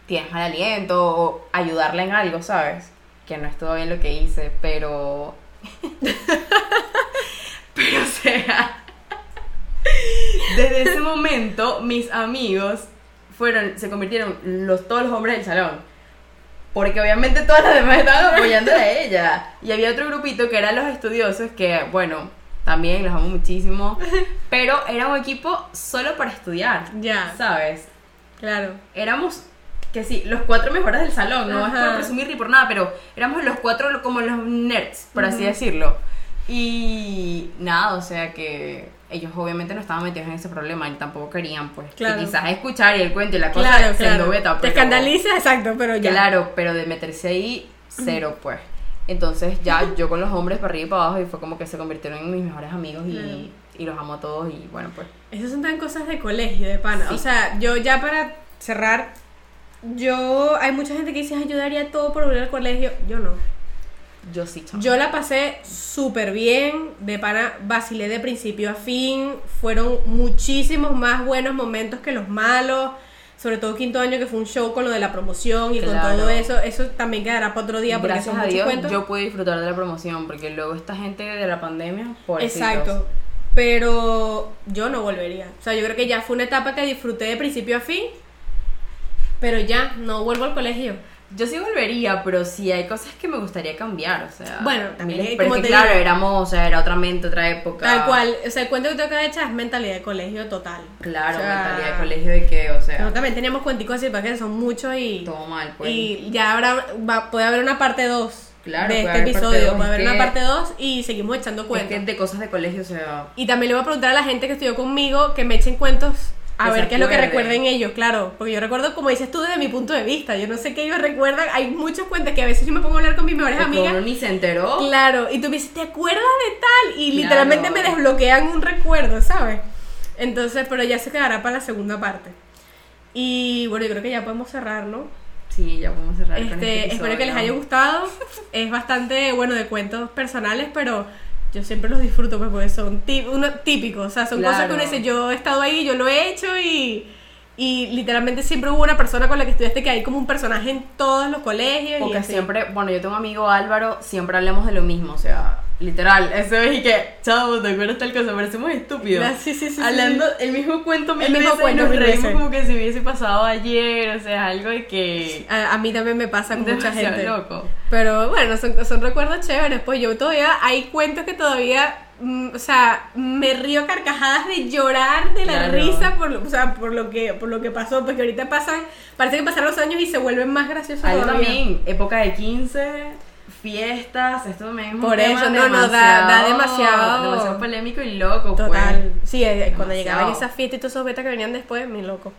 tienes mal aliento, o ayudarla en algo, ¿sabes? Que no estuvo bien lo que hice, pero... pero o sea... Desde ese momento, mis amigos fueron, se convirtieron los, todos los hombres del salón. Porque obviamente todas las demás estaban apoyando a ella. Y había otro grupito que eran los estudiosos, que bueno, también los amo muchísimo. Pero era un equipo solo para estudiar. Ya. ¿Sabes? Claro. Éramos, que sí, los cuatro mejores del salón. No es Ajá. por presumir ni por nada, pero éramos los cuatro como los nerds, por así Ujú. decirlo. Y nada, o sea que ellos obviamente no estaban metidos en ese problema y tampoco querían, pues. que Claro. quizás escuchar y el cuento y la cosa Claro, siendo claro. beta, Te escandalizas, exacto, pero ya. Claro, pero de meterse ahí, cero, pues. Entonces ya yo con los hombres para arriba y para abajo y fue como que se convirtieron en mis mejores amigos y, y los amo a todos y bueno, pues. Esas son tan cosas de colegio, de pana. Sí. O sea, yo ya para cerrar, yo. Hay mucha gente que dice, "Ay, yo daría todo por volver al colegio. Yo no. Yo sí, chamo. Yo la pasé súper bien, de pana vacilé de principio a fin, fueron muchísimos más buenos momentos que los malos. Sobre todo quinto año que fue un show con lo de la promoción y con todo eso, eso también quedará para otro día porque Gracias son a Dios cuentos. yo pude disfrutar de la promoción porque luego esta gente de la pandemia. Exacto. Pero yo no volvería. O sea, yo creo que ya fue una etapa que disfruté de principio a fin. Pero ya, no vuelvo al colegio. Yo sí volvería, pero sí hay cosas que me gustaría cambiar, o sea. Bueno, también, como pero es que te claro, digo. éramos, o sea, era otra mente, otra época. Tal cual. O sea, el cuento que tengo que echar es mentalidad de colegio total. Claro, O sea, mentalidad de colegio de que, o sea, Pero también teníamos cuenticos así, para que son muchos y. todo mal, pues. Y ya habrá, va, puede haber una parte 2 Claro, de este episodio. Puede es haber una parte 2 y seguimos echando es cuentos. que de cosas de colegio, o sea. Y también le voy a preguntar a la gente que estudió conmigo que me echen cuentos a ver qué es lo que recuerden ellos, claro. Porque yo recuerdo, como dices tú, desde mi punto de vista. Yo no sé qué ellos recuerdan. Hay muchos cuentos que a veces yo me pongo a hablar con mis mejores o amigas. uno ni se enteró. Claro, y tú me dices, ¿te acuerdas de tal? Y Claro. literalmente me desbloquean un recuerdo, ¿sabes? Entonces, pero ya se quedará para la segunda parte. Y bueno, yo creo que ya podemos cerrar, ¿no? Sí, ya podemos cerrar con Este, este espero que les haya gustado. Es bastante, bueno, de cuentos personales, pero yo siempre los disfruto, pues, porque son típicos. O sea, son cosas que uno dice, yo he estado ahí, yo lo he hecho y, y literalmente siempre hubo una persona con la que estudiaste que hay como un personaje en todos los colegios. y Porque así. siempre, bueno, yo tengo un amigo Álvaro, siempre hablamos de lo mismo, o sea, literal, eso es y que, chao, ¿te acuerdas tal cosa? Parecemos estúpidos. Sí, sí, sí, Hablando sí. el mismo cuento mil El mismo veces y cuento nos mil reímos como que si hubiese pasado ayer, o sea, algo de que... A, a mí también me pasa con mucha gente. loco. Pero bueno, son, son recuerdos chéveres. Pues yo todavía, hay cuentos que todavía, mm, o sea, me río carcajadas de llorar de la Claro. risa por, o sea, por lo que por lo que pasó. Porque ahorita pasan, parece que pasaron los años y se vuelven más graciosos todavía. también, época de 15, fiestas, esto también es un Por tema eso, no, no, da- da demasiado- demasiado polémico y loco, pues. Total. Sí, eh, cuando Demasiado. llegaban esas fiestas y todos esos betas que venían después, mi loco.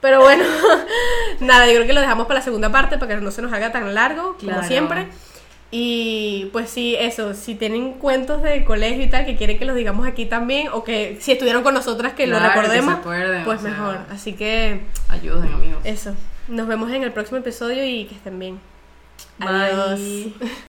Pero bueno, nada, yo creo que lo dejamos para la segunda parte para que no se nos haga tan largo, Claro. como siempre. Y pues sí, eso, si tienen cuentos de colegio y tal que quieren que los digamos aquí también, o que si estuvieron con nosotras que Claro, lo que recordemos, acuerden, pues o sea. mejor. Así que Ayuden, amigos. eso, nos vemos en el próximo episodio y que estén bien. Bye. Adiós.